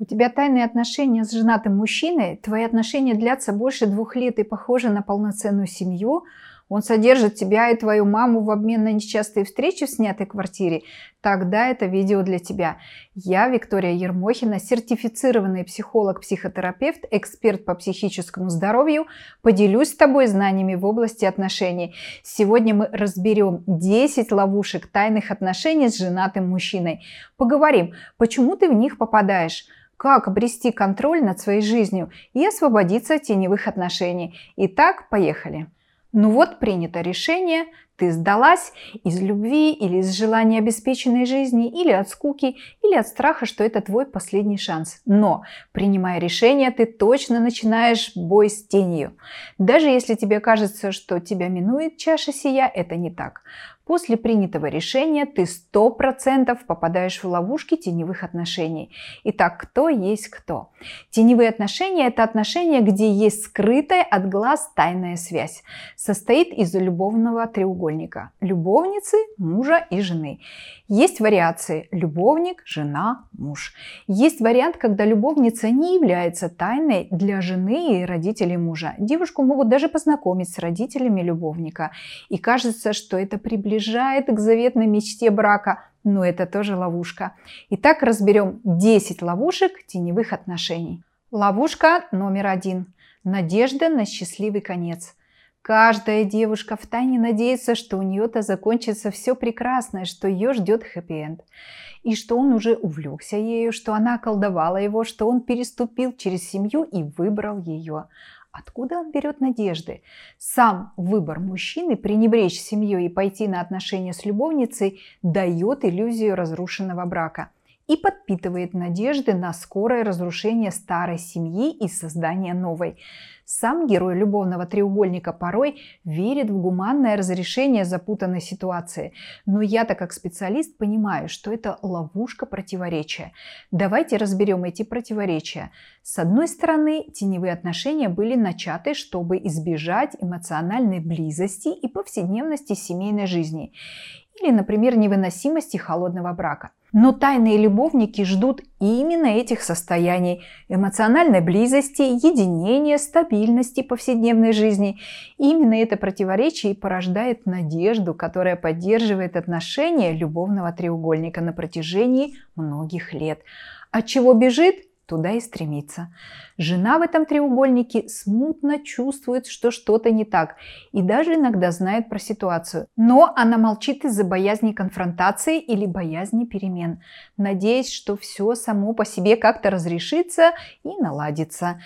У тебя тайные отношения с женатым мужчиной, твои отношения длятся больше двух лет и похожи на полноценную семью, он содержит тебя и твою маму в обмен на нечастые встречи в снятой квартире, тогда это видео для тебя. Я, Виктория Ермохина, сертифицированный психолог-психотерапевт, эксперт по психическому здоровью, поделюсь с тобой знаниями в области отношений. Сегодня мы разберем 10 ловушек тайных отношений с женатым мужчиной. Поговорим, почему ты в них попадаешь, как обрести контроль над своей жизнью и освободиться от теневых отношений. Итак, поехали. Ну вот принято решение, ты сдалась из любви или из желания обеспеченной жизни, или от скуки, или от страха, что это твой последний шанс. Но, принимая решение, ты точно начинаешь бой с тенью. Даже если тебе кажется, что тебя минует чаша сия, это не так. После принятого решения ты 100% попадаешь в ловушки теневых отношений. Итак, кто есть кто? Теневые отношения – это отношения, где есть скрытая от глаз тайная связь. Состоит из любовного треугольника – любовницы, мужа и жены. Есть вариации – любовник, жена, муж. Есть вариант, когда любовница не является тайной для жены и родителей мужа. Девушку могут даже познакомить с родителями любовника. И кажется, что это приближение приближает к заветной мечте брака, но это тоже ловушка. Итак, разберем 10 ловушек теневых отношений. Ловушка номер один. Надежда на счастливый конец. Каждая девушка в тайне надеется, что у нее-то закончится все прекрасное, что ее ждет хэппи-энд. И что он уже увлекся ею, что она колдовала его, что он переступил через семью и выбрал ее. Откуда он берет надежды? Сам выбор мужчины пренебречь семьей и пойти на отношения с любовницей дает иллюзию разрушенного брака и подпитывает надежды на скорое разрушение старой семьи и создание новой. Сам герой любовного треугольника порой верит в гуманное разрешение запутанной ситуации. Но я-то как специалист понимаю, что это ловушка противоречия. Давайте разберем эти противоречия. С одной стороны, теневые отношения были начаты, чтобы избежать эмоциональной близости и повседневности семейной жизни. Или, например, невыносимости холодного брака. Но тайные любовники ждут именно этих состояний – эмоциональной близости, единения, стабильности повседневной жизни. именно это противоречие и порождает надежду, которая поддерживает отношения любовного треугольника на протяжении многих лет. От чего бежит? Туда и стремится. Жена в этом треугольнике смутно чувствует, что что-то не так, и даже иногда знает про ситуацию. Но она молчит из-за боязни конфронтации или боязни перемен, надеясь, что все само по себе как-то разрешится и наладится.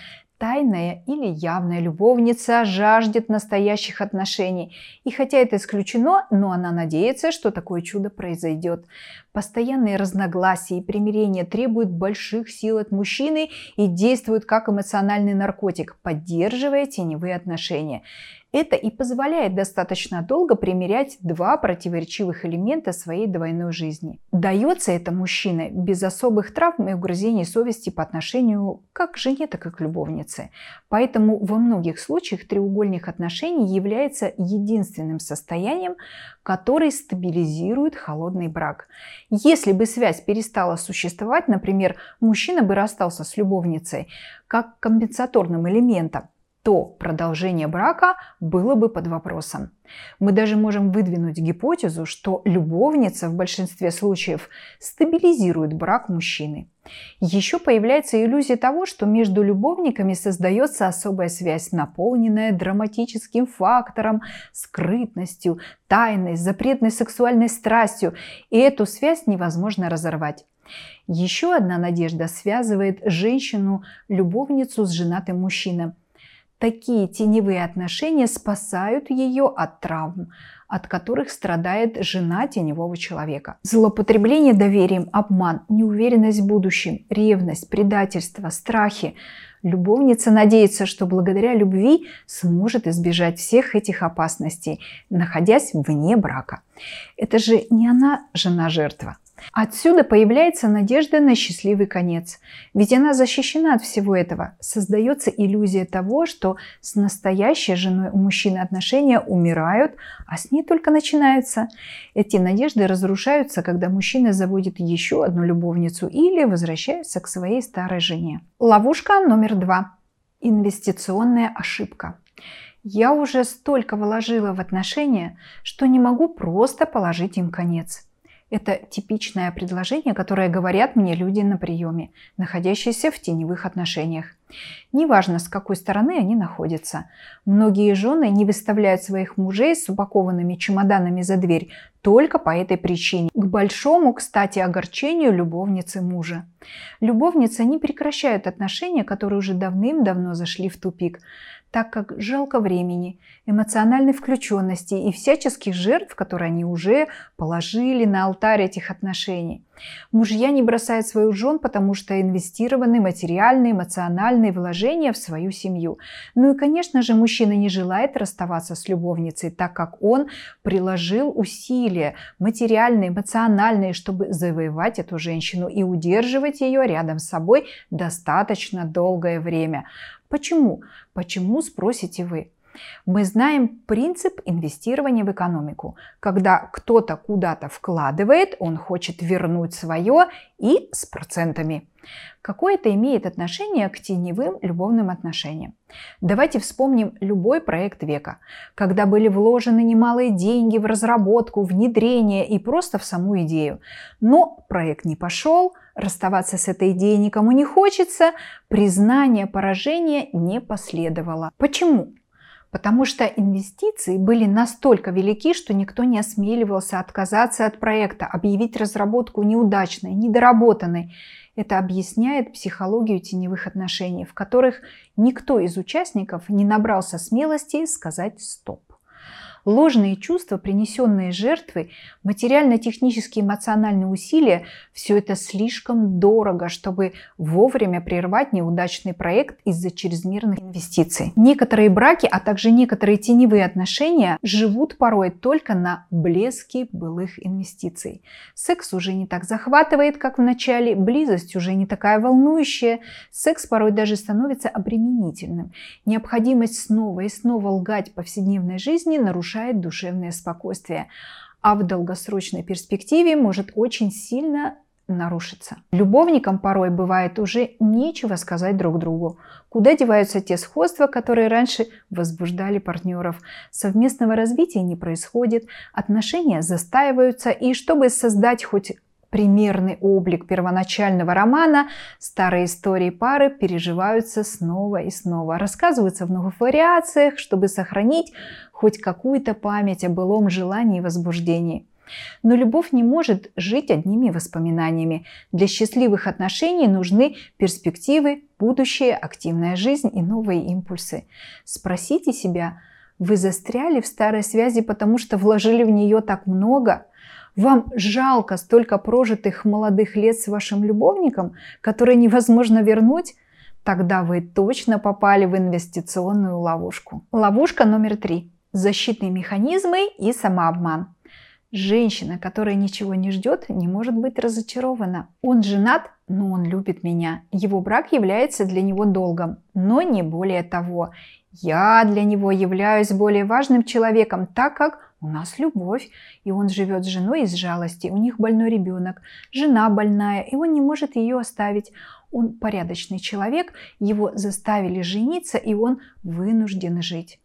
Тайная или явная любовница жаждет настоящих отношений. И хотя это исключено, но она надеется, что такое чудо произойдет. Постоянные разногласия и примирения требуют больших сил от мужчины и действуют как эмоциональный наркотик, поддерживая теневые отношения. Это и позволяет достаточно долго примерять два противоречивых элемента своей двойной жизни. Дается это мужчине без особых травм и угрызений совести по отношению как к жене, так и к любовнице. Поэтому во многих случаях треугольник отношений является единственным состоянием, который стабилизирует холодный брак. Если бы связь перестала существовать, например, мужчина бы расстался с любовницей, как компенсаторным элементом, то продолжение брака было бы под вопросом. Мы даже можем выдвинуть гипотезу, что любовница в большинстве случаев стабилизирует брак мужчины. Еще появляется иллюзия того, что между любовниками создается особая связь, наполненная драматическим фактором, скрытностью, тайной, запретной сексуальной страстью, и эту связь невозможно разорвать. Еще одна надежда связывает женщину-любовницу с женатым мужчиной – Такие теневые отношения спасают ее от травм, от которых страдает жена теневого человека. Злоупотребление доверием, обман, неуверенность в будущем, ревность, предательство, страхи. Любовница надеется, что благодаря любви сможет избежать всех этих опасностей, находясь вне брака. Это же не она жена-жертва. Отсюда появляется надежда на счастливый конец. Ведь она защищена от всего этого. Создается иллюзия того, что с настоящей женой у мужчины отношения умирают, а с ней только начинаются. Эти надежды разрушаются, когда мужчина заводит еще одну любовницу или возвращается к своей старой жене. Ловушка номер два. Инвестиционная ошибка. Я уже столько вложила в отношения, что не могу просто положить им конец. Это типичное предложение, которое говорят мне люди на приеме, находящиеся в теневых отношениях. Неважно, с какой стороны они находятся. Многие жены не выставляют своих мужей с упакованными чемоданами за дверь только по этой причине. К большому, кстати, огорчению любовницы мужа. Любовница не прекращает отношения, которые уже давным-давно зашли в тупик так как жалко времени, эмоциональной включенности и всяческих жертв, которые они уже положили на алтарь этих отношений. Мужья не бросают свою жен, потому что инвестированы материальные, эмоциональные вложения в свою семью. Ну и, конечно же, мужчина не желает расставаться с любовницей, так как он приложил усилия материальные, эмоциональные, чтобы завоевать эту женщину и удерживать ее рядом с собой достаточно долгое время. Почему? Почему, спросите вы? Мы знаем принцип инвестирования в экономику. Когда кто-то куда-то вкладывает, он хочет вернуть свое и с процентами. Какое это имеет отношение к теневым любовным отношениям? Давайте вспомним любой проект века, когда были вложены немалые деньги в разработку, внедрение и просто в саму идею. Но проект не пошел, расставаться с этой идеей никому не хочется, признание поражения не последовало. Почему? Потому что инвестиции были настолько велики, что никто не осмеливался отказаться от проекта, объявить разработку неудачной, недоработанной. Это объясняет психологию теневых отношений, в которых никто из участников не набрался смелости сказать «стоп». Ложные чувства, принесенные жертвой, материально-технические эмоциональные усилия – все это слишком дорого, чтобы вовремя прервать неудачный проект из-за чрезмерных инвестиций. Некоторые браки, а также некоторые теневые отношения живут порой только на блеске былых инвестиций. Секс уже не так захватывает, как в начале, близость уже не такая волнующая, секс порой даже становится обременительным. Необходимость снова и снова лгать повседневной жизни нарушает нарушает душевное спокойствие, а в долгосрочной перспективе может очень сильно нарушиться. Любовникам порой бывает уже нечего сказать друг другу. Куда деваются те сходства, которые раньше возбуждали партнеров? Совместного развития не происходит, отношения застаиваются, и чтобы создать хоть примерный облик первоначального романа, старые истории пары переживаются снова и снова, рассказываются в новых вариациях, чтобы сохранить хоть какую-то память о былом желании и возбуждении. Но любовь не может жить одними воспоминаниями. Для счастливых отношений нужны перспективы, будущее, активная жизнь и новые импульсы. Спросите себя, вы застряли в старой связи, потому что вложили в нее так много? Вам жалко столько прожитых молодых лет с вашим любовником, которые невозможно вернуть? Тогда вы точно попали в инвестиционную ловушку. Ловушка номер три. Защитные механизмы и самообман. Женщина, которая ничего не ждет, не может быть разочарована. Он женат, но он любит меня. Его брак является для него долгом, но не более того. Я для него являюсь более важным человеком, так как у нас любовь, и он живет с женой из жалости. У них больной ребенок, жена больная, и он не может ее оставить. Он порядочный человек, его заставили жениться, и он вынужден жить.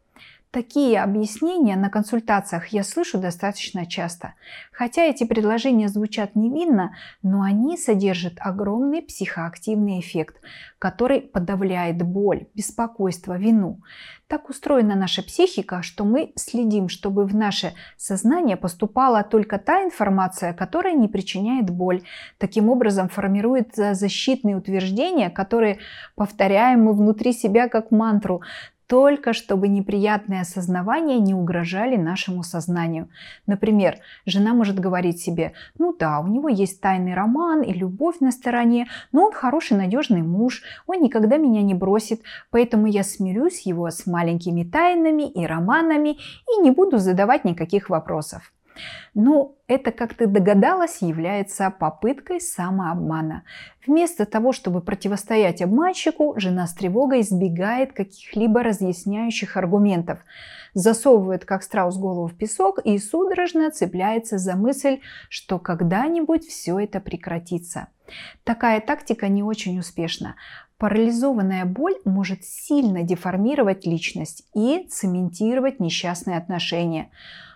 Такие объяснения на консультациях я слышу достаточно часто. Хотя эти предложения звучат невинно, но они содержат огромный психоактивный эффект, который подавляет боль, беспокойство, вину. Так устроена наша психика, что мы следим, чтобы в наше сознание поступала только та информация, которая не причиняет боль. Таким образом формируются защитные утверждения, которые повторяем мы внутри себя как мантру только чтобы неприятные осознавания не угрожали нашему сознанию. Например, жена может говорить себе, ну да, у него есть тайный роман и любовь на стороне, но он хороший, надежный муж, он никогда меня не бросит, поэтому я смирюсь его с маленькими тайнами и романами и не буду задавать никаких вопросов. Ну, это, как ты догадалась, является попыткой самообмана. Вместо того, чтобы противостоять обманщику, жена с тревогой избегает каких-либо разъясняющих аргументов, засовывает как страус голову в песок и судорожно цепляется за мысль, что когда-нибудь все это прекратится. Такая тактика не очень успешна. Парализованная боль может сильно деформировать личность и цементировать несчастные отношения.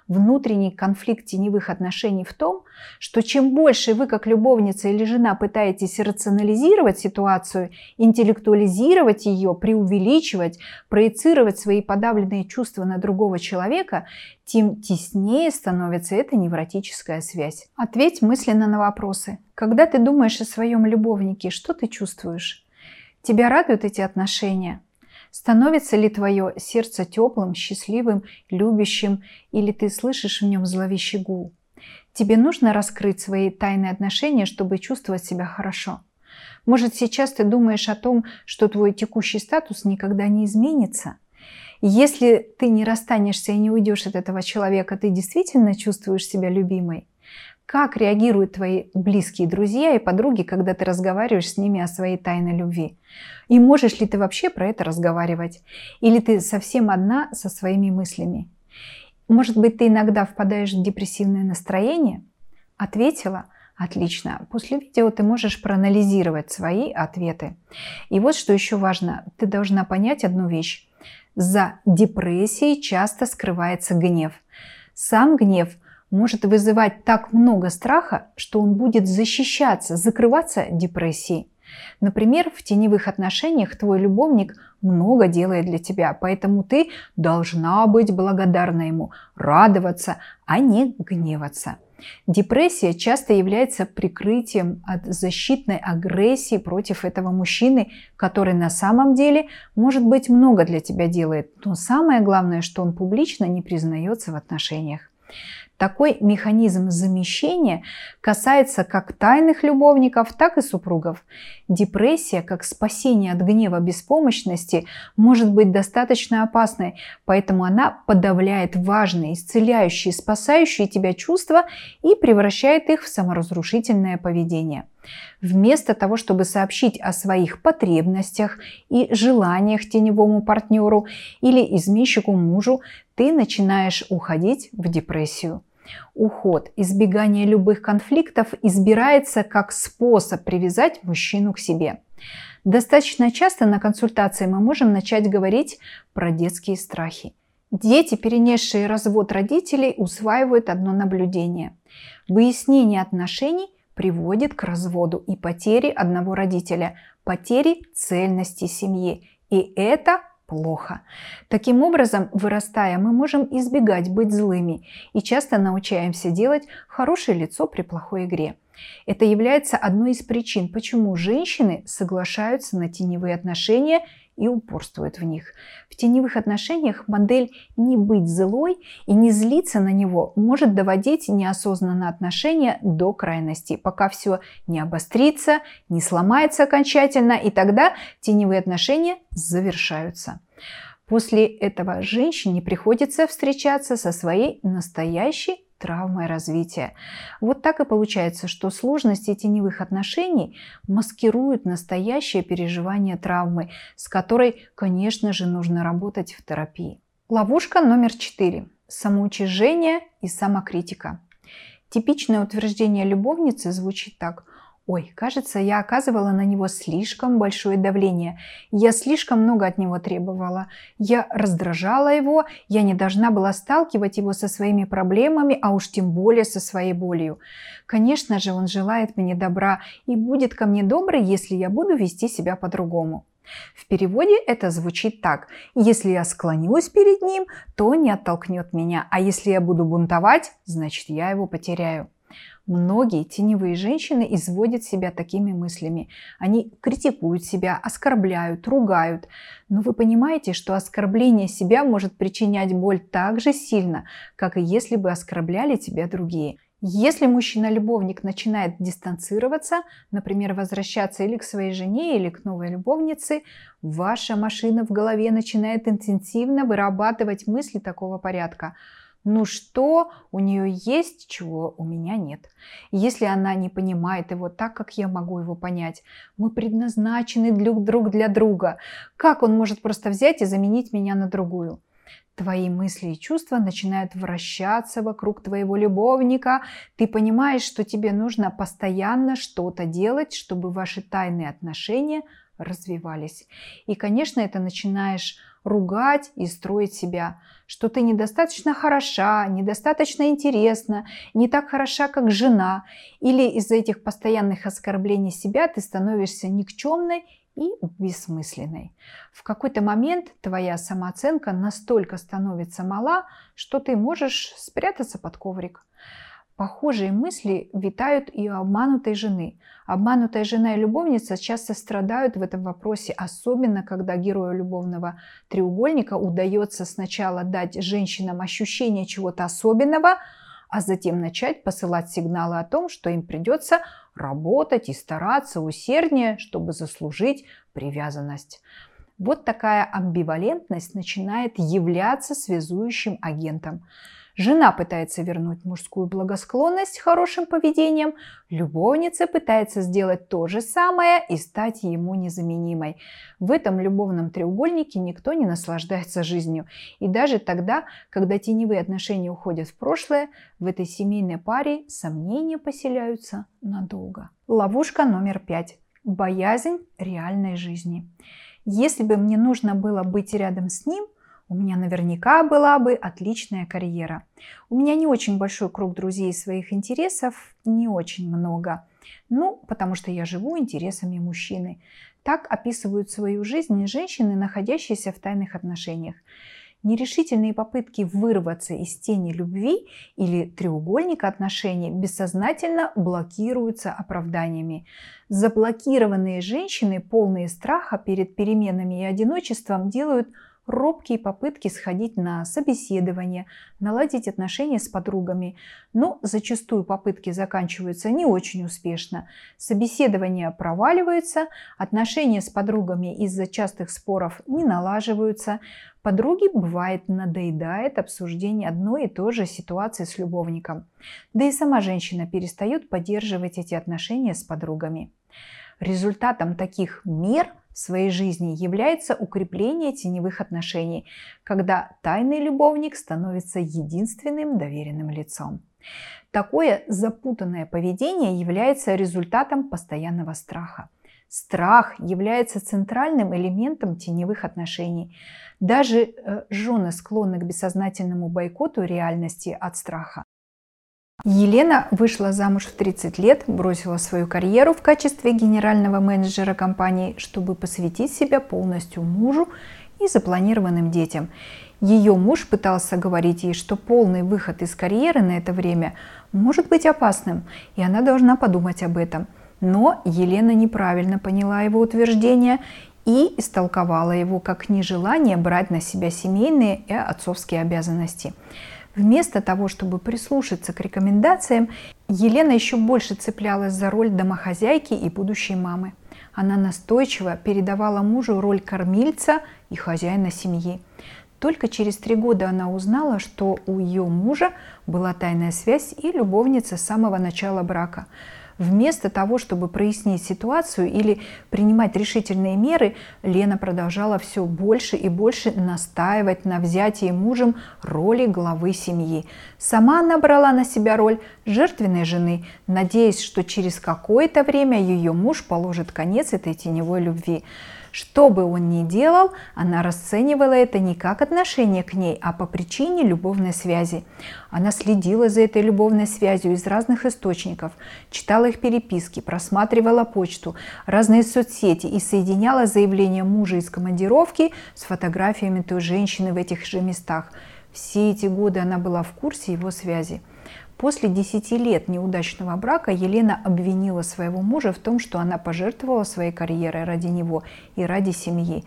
Внутренний конфликт теневых отношений в том, что чем больше вы как любовница или жена пытаетесь рационализировать ситуацию, интеллектуализировать ее, преувеличивать, проецировать свои подавленные чувства на другого человека, тем теснее становится эта невротическая связь. Ответь мысленно на вопросы. Когда ты думаешь о своем любовнике, что ты чувствуешь? Тебя радуют эти отношения? Становится ли твое сердце теплым, счастливым, любящим, или ты слышишь в нем зловещий гул? Тебе нужно раскрыть свои тайные отношения, чтобы чувствовать себя хорошо. Может, сейчас ты думаешь о том, что твой текущий статус никогда не изменится? Если ты не расстанешься и не уйдешь от этого человека, ты действительно чувствуешь себя любимой? Как реагируют твои близкие друзья и подруги, когда ты разговариваешь с ними о своей тайной любви? И можешь ли ты вообще про это разговаривать? Или ты совсем одна со своими мыслями? Может быть, ты иногда впадаешь в депрессивное настроение? Ответила? Отлично. После видео ты можешь проанализировать свои ответы. И вот что еще важно. Ты должна понять одну вещь. За депрессией часто скрывается гнев. Сам гнев – может вызывать так много страха, что он будет защищаться, закрываться депрессией. Например, в теневых отношениях твой любовник много делает для тебя, поэтому ты должна быть благодарна ему, радоваться, а не гневаться. Депрессия часто является прикрытием от защитной агрессии против этого мужчины, который на самом деле, может быть, много для тебя делает, но самое главное, что он публично не признается в отношениях. Такой механизм замещения касается как тайных любовников, так и супругов. Депрессия, как спасение от гнева беспомощности, может быть достаточно опасной, поэтому она подавляет важные, исцеляющие, спасающие тебя чувства и превращает их в саморазрушительное поведение. Вместо того, чтобы сообщить о своих потребностях и желаниях теневому партнеру или изменщику мужу, ты начинаешь уходить в депрессию. Уход, избегание любых конфликтов избирается как способ привязать мужчину к себе. Достаточно часто на консультации мы можем начать говорить про детские страхи. Дети, перенесшие развод родителей, усваивают одно наблюдение. Выяснение отношений приводит к разводу и потере одного родителя, потере цельности семьи. И это плохо. Таким образом, вырастая, мы можем избегать быть злыми и часто научаемся делать хорошее лицо при плохой игре. Это является одной из причин, почему женщины соглашаются на теневые отношения и упорствует в них. В теневых отношениях модель не быть злой и не злиться на него может доводить неосознанно отношения до крайности, пока все не обострится, не сломается окончательно, и тогда теневые отношения завершаются. После этого женщине приходится встречаться со своей настоящей травмой развития. Вот так и получается, что сложности теневых отношений маскируют настоящее переживание травмы, с которой, конечно же, нужно работать в терапии. Ловушка номер четыре. Самоучижение и самокритика. Типичное утверждение любовницы звучит так – Ой, кажется, я оказывала на него слишком большое давление. Я слишком много от него требовала. Я раздражала его, я не должна была сталкивать его со своими проблемами, а уж тем более со своей болью. Конечно же, он желает мне добра и будет ко мне добрый, если я буду вести себя по-другому. В переводе это звучит так. Если я склонюсь перед ним, то не оттолкнет меня, а если я буду бунтовать, значит я его потеряю. Многие теневые женщины изводят себя такими мыслями. Они критикуют себя, оскорбляют, ругают. Но вы понимаете, что оскорбление себя может причинять боль так же сильно, как и если бы оскорбляли тебя другие. Если мужчина-любовник начинает дистанцироваться, например, возвращаться или к своей жене, или к новой любовнице, ваша машина в голове начинает интенсивно вырабатывать мысли такого порядка – Ну что у нее есть, чего у меня нет? Если она не понимает его так, как я могу его понять, мы предназначены друг для друга. Как он может просто взять и заменить меня на другую? Твои мысли и чувства начинают вращаться вокруг твоего любовника. Ты понимаешь, что тебе нужно постоянно что-то делать, чтобы ваши тайные отношения развивались. И, конечно, это начинаешь ругать и строить себя, что ты недостаточно хороша, недостаточно интересна, не так хороша, как жена, или из-за этих постоянных оскорблений себя ты становишься никчемной и бессмысленной. В какой-то момент твоя самооценка настолько становится мала, что ты можешь спрятаться под коврик. Похожие мысли витают и у обманутой жены. Обманутая жена и любовница часто страдают в этом вопросе, особенно когда герою любовного треугольника удается сначала дать женщинам ощущение чего-то особенного, а затем начать посылать сигналы о том, что им придется работать и стараться усерднее, чтобы заслужить привязанность. Вот такая амбивалентность начинает являться связующим агентом. Жена пытается вернуть мужскую благосклонность хорошим поведением, любовница пытается сделать то же самое и стать ему незаменимой. В этом любовном треугольнике никто не наслаждается жизнью. И даже тогда, когда теневые отношения уходят в прошлое, в этой семейной паре сомнения поселяются надолго. Ловушка номер пять. Боязнь реальной жизни. Если бы мне нужно было быть рядом с ним, у меня наверняка была бы отличная карьера. У меня не очень большой круг друзей и своих интересов, не очень много. Ну, потому что я живу интересами мужчины. Так описывают свою жизнь женщины, находящиеся в тайных отношениях. Нерешительные попытки вырваться из тени любви или треугольника отношений бессознательно блокируются оправданиями. Заблокированные женщины, полные страха перед переменами и одиночеством, делают робкие попытки сходить на собеседование, наладить отношения с подругами. Но зачастую попытки заканчиваются не очень успешно. Собеседования проваливаются, отношения с подругами из-за частых споров не налаживаются. Подруги, бывает, надоедает обсуждение одной и той же ситуации с любовником. Да и сама женщина перестает поддерживать эти отношения с подругами. Результатом таких мер – в своей жизни является укрепление теневых отношений, когда тайный любовник становится единственным доверенным лицом. Такое запутанное поведение является результатом постоянного страха. Страх является центральным элементом теневых отношений. Даже э, жены склонны к бессознательному бойкоту реальности от страха. Елена вышла замуж в 30 лет, бросила свою карьеру в качестве генерального менеджера компании, чтобы посвятить себя полностью мужу и запланированным детям. Ее муж пытался говорить ей, что полный выход из карьеры на это время может быть опасным, и она должна подумать об этом. Но Елена неправильно поняла его утверждение и истолковала его как нежелание брать на себя семейные и отцовские обязанности. Вместо того, чтобы прислушаться к рекомендациям, Елена еще больше цеплялась за роль домохозяйки и будущей мамы. Она настойчиво передавала мужу роль кормильца и хозяина семьи. Только через три года она узнала, что у ее мужа была тайная связь и любовница с самого начала брака – Вместо того, чтобы прояснить ситуацию или принимать решительные меры, Лена продолжала все больше и больше настаивать на взятии мужем роли главы семьи. Сама она брала на себя роль жертвенной жены, надеясь, что через какое-то время ее муж положит конец этой теневой любви. Что бы он ни делал, она расценивала это не как отношение к ней, а по причине любовной связи. Она следила за этой любовной связью из разных источников, читала их переписки, просматривала почту, разные соцсети и соединяла заявление мужа из командировки с фотографиями той женщины в этих же местах. Все эти годы она была в курсе его связи. После 10 лет неудачного брака Елена обвинила своего мужа в том, что она пожертвовала своей карьерой ради него и ради семьи.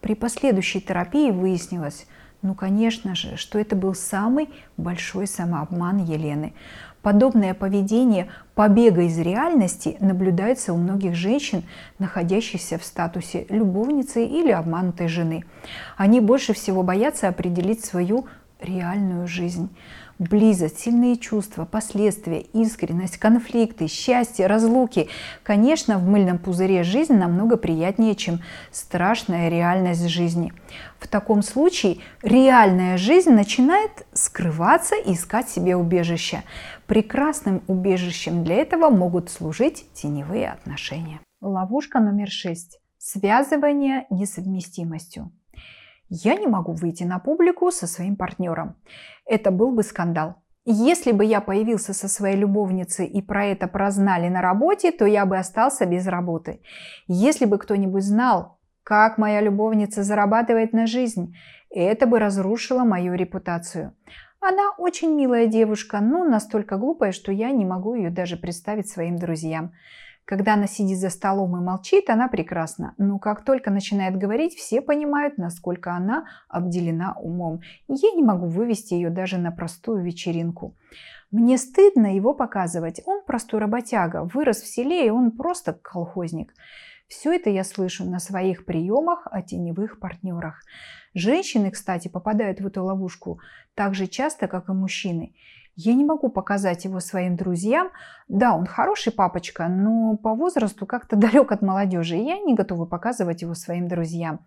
При последующей терапии выяснилось, ну, конечно же, что это был самый большой самообман Елены. Подобное поведение побега из реальности наблюдается у многих женщин, находящихся в статусе любовницы или обманутой жены. Они больше всего боятся определить свою реальную жизнь. Близость, сильные чувства, последствия, искренность, конфликты, счастье, разлуки. Конечно, в мыльном пузыре жизнь намного приятнее, чем страшная реальность жизни. В таком случае реальная жизнь начинает скрываться и искать себе убежище. Прекрасным убежищем для этого могут служить теневые отношения. Ловушка номер шесть. Связывание несовместимостью. Я не могу выйти на публику со своим партнером. Это был бы скандал. Если бы я появился со своей любовницей и про это прознали на работе, то я бы остался без работы. Если бы кто-нибудь знал, как моя любовница зарабатывает на жизнь, это бы разрушило мою репутацию. Она очень милая девушка, но настолько глупая, что я не могу ее даже представить своим друзьям. Когда она сидит за столом и молчит, она прекрасна. Но как только начинает говорить, все понимают, насколько она обделена умом. Я не могу вывести ее даже на простую вечеринку. Мне стыдно его показывать. Он простой работяга, вырос в селе, и он просто колхозник. Все это я слышу на своих приемах о теневых партнерах. Женщины, кстати, попадают в эту ловушку так же часто, как и мужчины. Я не могу показать его своим друзьям. Да, он хороший папочка, но по возрасту как-то далек от молодежи. И я не готова показывать его своим друзьям.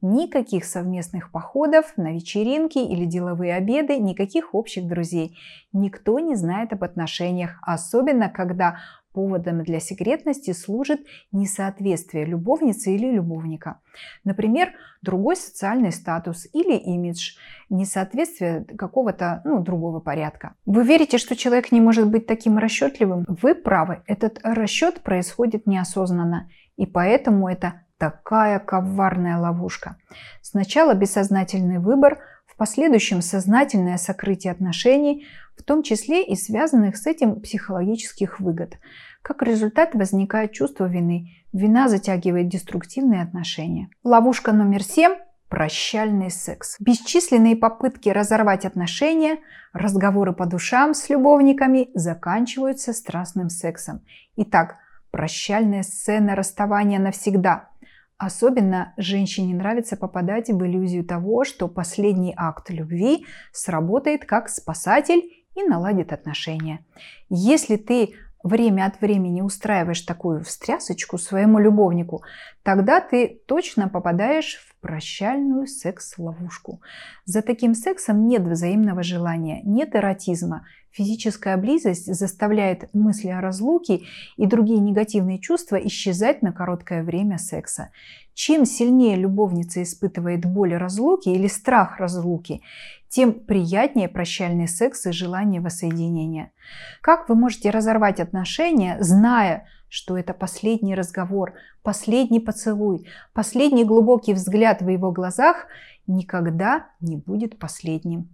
Никаких совместных походов на вечеринки или деловые обеды, никаких общих друзей. Никто не знает об отношениях, особенно когда Поводом для секретности служит несоответствие любовницы или любовника. Например, другой социальный статус или имидж, несоответствие какого-то ну, другого порядка. Вы верите, что человек не может быть таким расчетливым? Вы правы, этот расчет происходит неосознанно, и поэтому это такая коварная ловушка. Сначала бессознательный выбор, последующем сознательное сокрытие отношений, в том числе и связанных с этим психологических выгод. Как результат возникает чувство вины. Вина затягивает деструктивные отношения. Ловушка номер семь прощальный секс. Бесчисленные попытки разорвать отношения, разговоры по душам с любовниками заканчиваются страстным сексом. Итак, прощальная сцена расставания навсегда. Особенно женщине нравится попадать в иллюзию того, что последний акт любви сработает как спасатель и наладит отношения. Если ты время от времени устраиваешь такую встрясочку своему любовнику, тогда ты точно попадаешь в прощальную секс-ловушку. За таким сексом нет взаимного желания, нет эротизма. Физическая близость заставляет мысли о разлуке и другие негативные чувства исчезать на короткое время секса. Чем сильнее любовница испытывает боль разлуки или страх разлуки, тем приятнее прощальный секс и желание воссоединения. Как вы можете разорвать отношения, зная, что это последний разговор, последний поцелуй, последний глубокий взгляд в его глазах никогда не будет последним?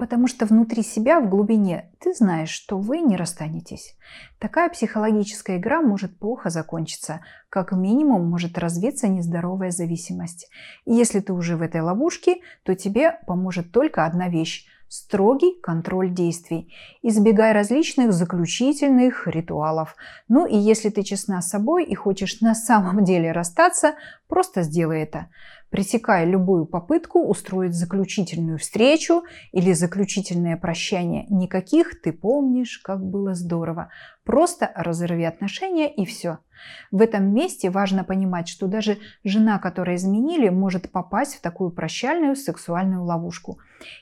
Потому что внутри себя, в глубине, ты знаешь, что вы не расстанетесь. Такая психологическая игра может плохо закончиться. Как минимум может развиться нездоровая зависимость. И если ты уже в этой ловушке, то тебе поможет только одна вещь – строгий контроль действий. Избегай различных заключительных ритуалов. Ну и если ты честна с собой и хочешь на самом деле расстаться, просто сделай это пресекая любую попытку устроить заключительную встречу или заключительное прощание. Никаких «ты помнишь, как было здорово». Просто разорви отношения и все. В этом месте важно понимать, что даже жена, которой изменили, может попасть в такую прощальную сексуальную ловушку.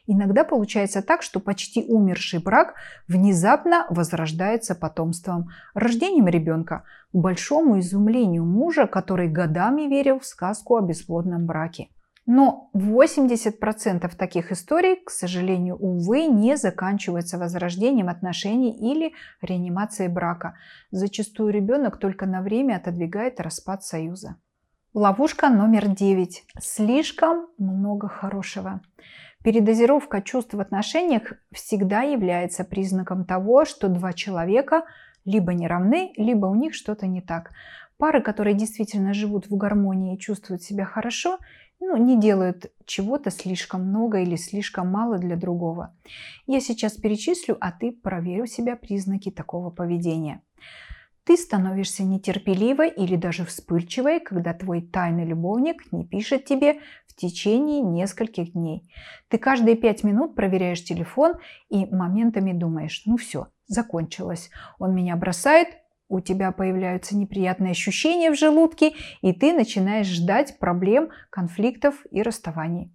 Иногда получается так, что почти умерший брак внезапно возрождается потомством, рождением ребенка, к большому изумлению мужа, который годами верил в сказку о бесплодном браке. Но 80% таких историй, к сожалению, увы, не заканчиваются возрождением отношений или реанимацией брака. Зачастую ребенок только на время отодвигает распад союза. Ловушка номер 9. Слишком много хорошего. Передозировка чувств в отношениях всегда является признаком того, что два человека либо не равны, либо у них что-то не так. Пары, которые действительно живут в гармонии и чувствуют себя хорошо, ну, не делают чего-то слишком много или слишком мало для другого. Я сейчас перечислю, а ты проверь у себя признаки такого поведения. Ты становишься нетерпеливой или даже вспыльчивой, когда твой тайный любовник не пишет тебе в течение нескольких дней. Ты каждые пять минут проверяешь телефон и моментами думаешь, ну все, закончилось. Он меня бросает, у тебя появляются неприятные ощущения в желудке, и ты начинаешь ждать проблем, конфликтов и расставаний.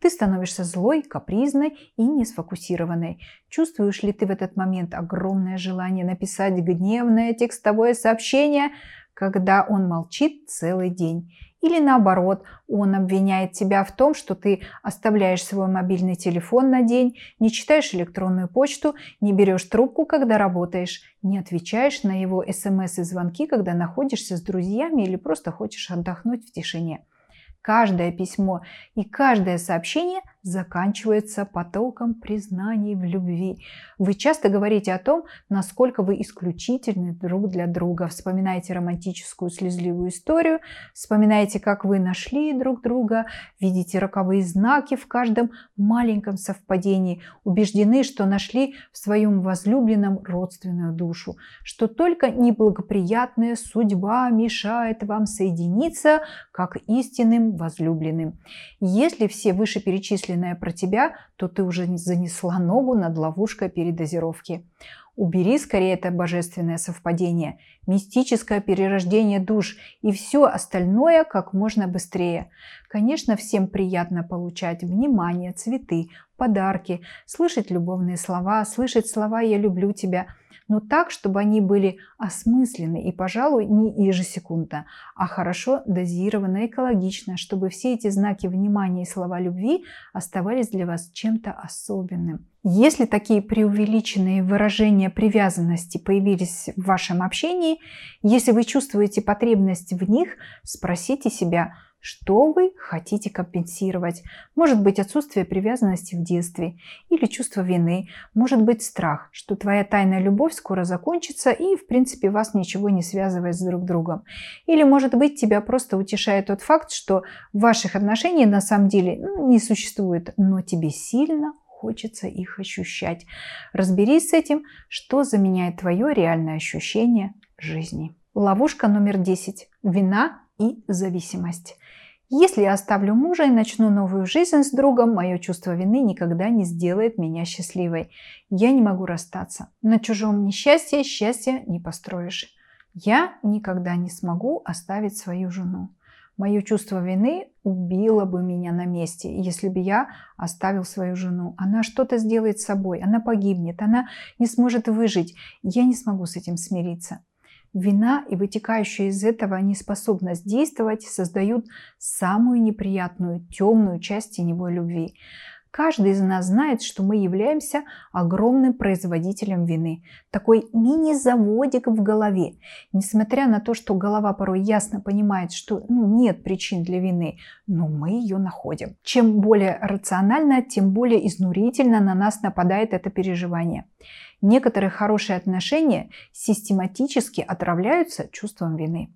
Ты становишься злой, капризной и несфокусированной. Чувствуешь ли ты в этот момент огромное желание написать гневное текстовое сообщение, когда он молчит целый день? Или наоборот, он обвиняет тебя в том, что ты оставляешь свой мобильный телефон на день, не читаешь электронную почту, не берешь трубку, когда работаешь, не отвечаешь на его смс и звонки, когда находишься с друзьями или просто хочешь отдохнуть в тишине. Каждое письмо и каждое сообщение заканчивается потоком признаний в любви. Вы часто говорите о том, насколько вы исключительны друг для друга. Вспоминаете романтическую слезливую историю, вспоминаете, как вы нашли друг друга, видите роковые знаки в каждом маленьком совпадении, убеждены, что нашли в своем возлюбленном родственную душу, что только неблагоприятная судьба мешает вам соединиться как истинным возлюбленным. Если все вышеперечисленные мысленное про тебя, то ты уже занесла ногу над ловушкой передозировки. Убери скорее это божественное совпадение, мистическое перерождение душ и все остальное как можно быстрее. Конечно, всем приятно получать внимание, цветы, подарки, слышать любовные слова, слышать слова «я люблю тебя», но так, чтобы они были осмысленны и, пожалуй, не ежесекундно, а хорошо дозированно, экологично, чтобы все эти знаки внимания и слова любви оставались для вас чем-то особенным. Если такие преувеличенные выражения привязанности появились в вашем общении, если вы чувствуете потребность в них, спросите себя – что вы хотите компенсировать? Может быть отсутствие привязанности в детстве или чувство вины. Может быть страх, что твоя тайная любовь скоро закончится и в принципе вас ничего не связывает с друг другом. Или может быть тебя просто утешает тот факт, что ваших отношений на самом деле ну, не существует, но тебе сильно хочется их ощущать. Разберись с этим, что заменяет твое реальное ощущение жизни. Ловушка номер 10. Вина и зависимость. Если я оставлю мужа и начну новую жизнь с другом, мое чувство вины никогда не сделает меня счастливой. Я не могу расстаться. На чужом несчастье счастье не построишь. Я никогда не смогу оставить свою жену. Мое чувство вины убило бы меня на месте, если бы я оставил свою жену. Она что-то сделает с собой, она погибнет, она не сможет выжить. Я не смогу с этим смириться. Вина и вытекающая из этого неспособность действовать создают самую неприятную, темную часть теневой любви. Каждый из нас знает, что мы являемся огромным производителем вины. Такой мини-заводик в голове. Несмотря на то, что голова порой ясно понимает, что ну, нет причин для вины, но мы ее находим. Чем более рационально, тем более изнурительно на нас нападает это переживание. Некоторые хорошие отношения систематически отравляются чувством вины.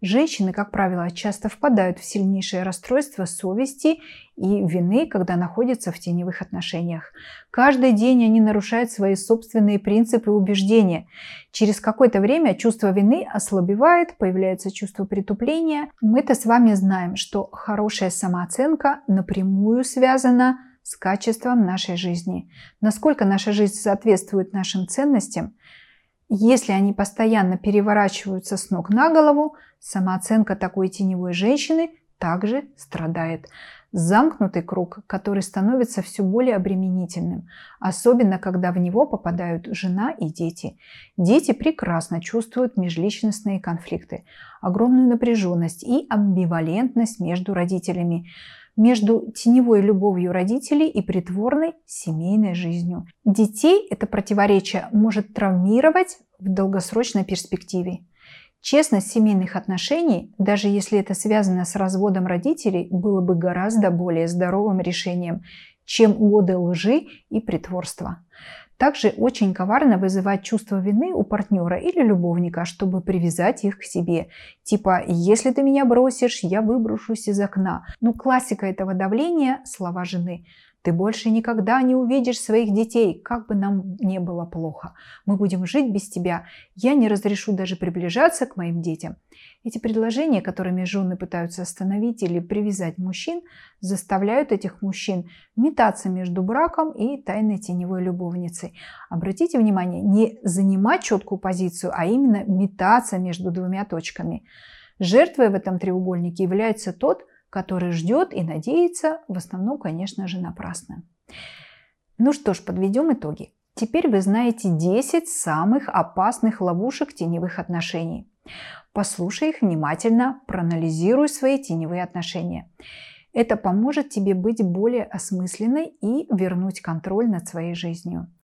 Женщины, как правило, часто впадают в сильнейшее расстройство совести и вины, когда находятся в теневых отношениях. Каждый день они нарушают свои собственные принципы и убеждения. Через какое-то время чувство вины ослабевает, появляется чувство притупления. Мы-то с вами знаем, что хорошая самооценка напрямую связана с качеством нашей жизни. Насколько наша жизнь соответствует нашим ценностям, если они постоянно переворачиваются с ног на голову, самооценка такой теневой женщины также страдает. Замкнутый круг, который становится все более обременительным, особенно когда в него попадают жена и дети. Дети прекрасно чувствуют межличностные конфликты, огромную напряженность и амбивалентность между родителями между теневой любовью родителей и притворной семейной жизнью. Детей это противоречие может травмировать в долгосрочной перспективе. Честность семейных отношений, даже если это связано с разводом родителей, было бы гораздо более здоровым решением, чем годы лжи и притворства. Также очень коварно вызывать чувство вины у партнера или любовника, чтобы привязать их к себе. Типа «если ты меня бросишь, я выброшусь из окна». Ну классика этого давления – слова жены. Ты больше никогда не увидишь своих детей, как бы нам не было плохо. Мы будем жить без тебя. Я не разрешу даже приближаться к моим детям. Эти предложения, которыми жены пытаются остановить или привязать мужчин, заставляют этих мужчин метаться между браком и тайной теневой любовницей. Обратите внимание, не занимать четкую позицию, а именно метаться между двумя точками. Жертвой в этом треугольнике является тот, который ждет и надеется, в основном, конечно же, напрасно. Ну что ж, подведем итоги. Теперь вы знаете 10 самых опасных ловушек теневых отношений. Послушай их внимательно, проанализируй свои теневые отношения. Это поможет тебе быть более осмысленной и вернуть контроль над своей жизнью.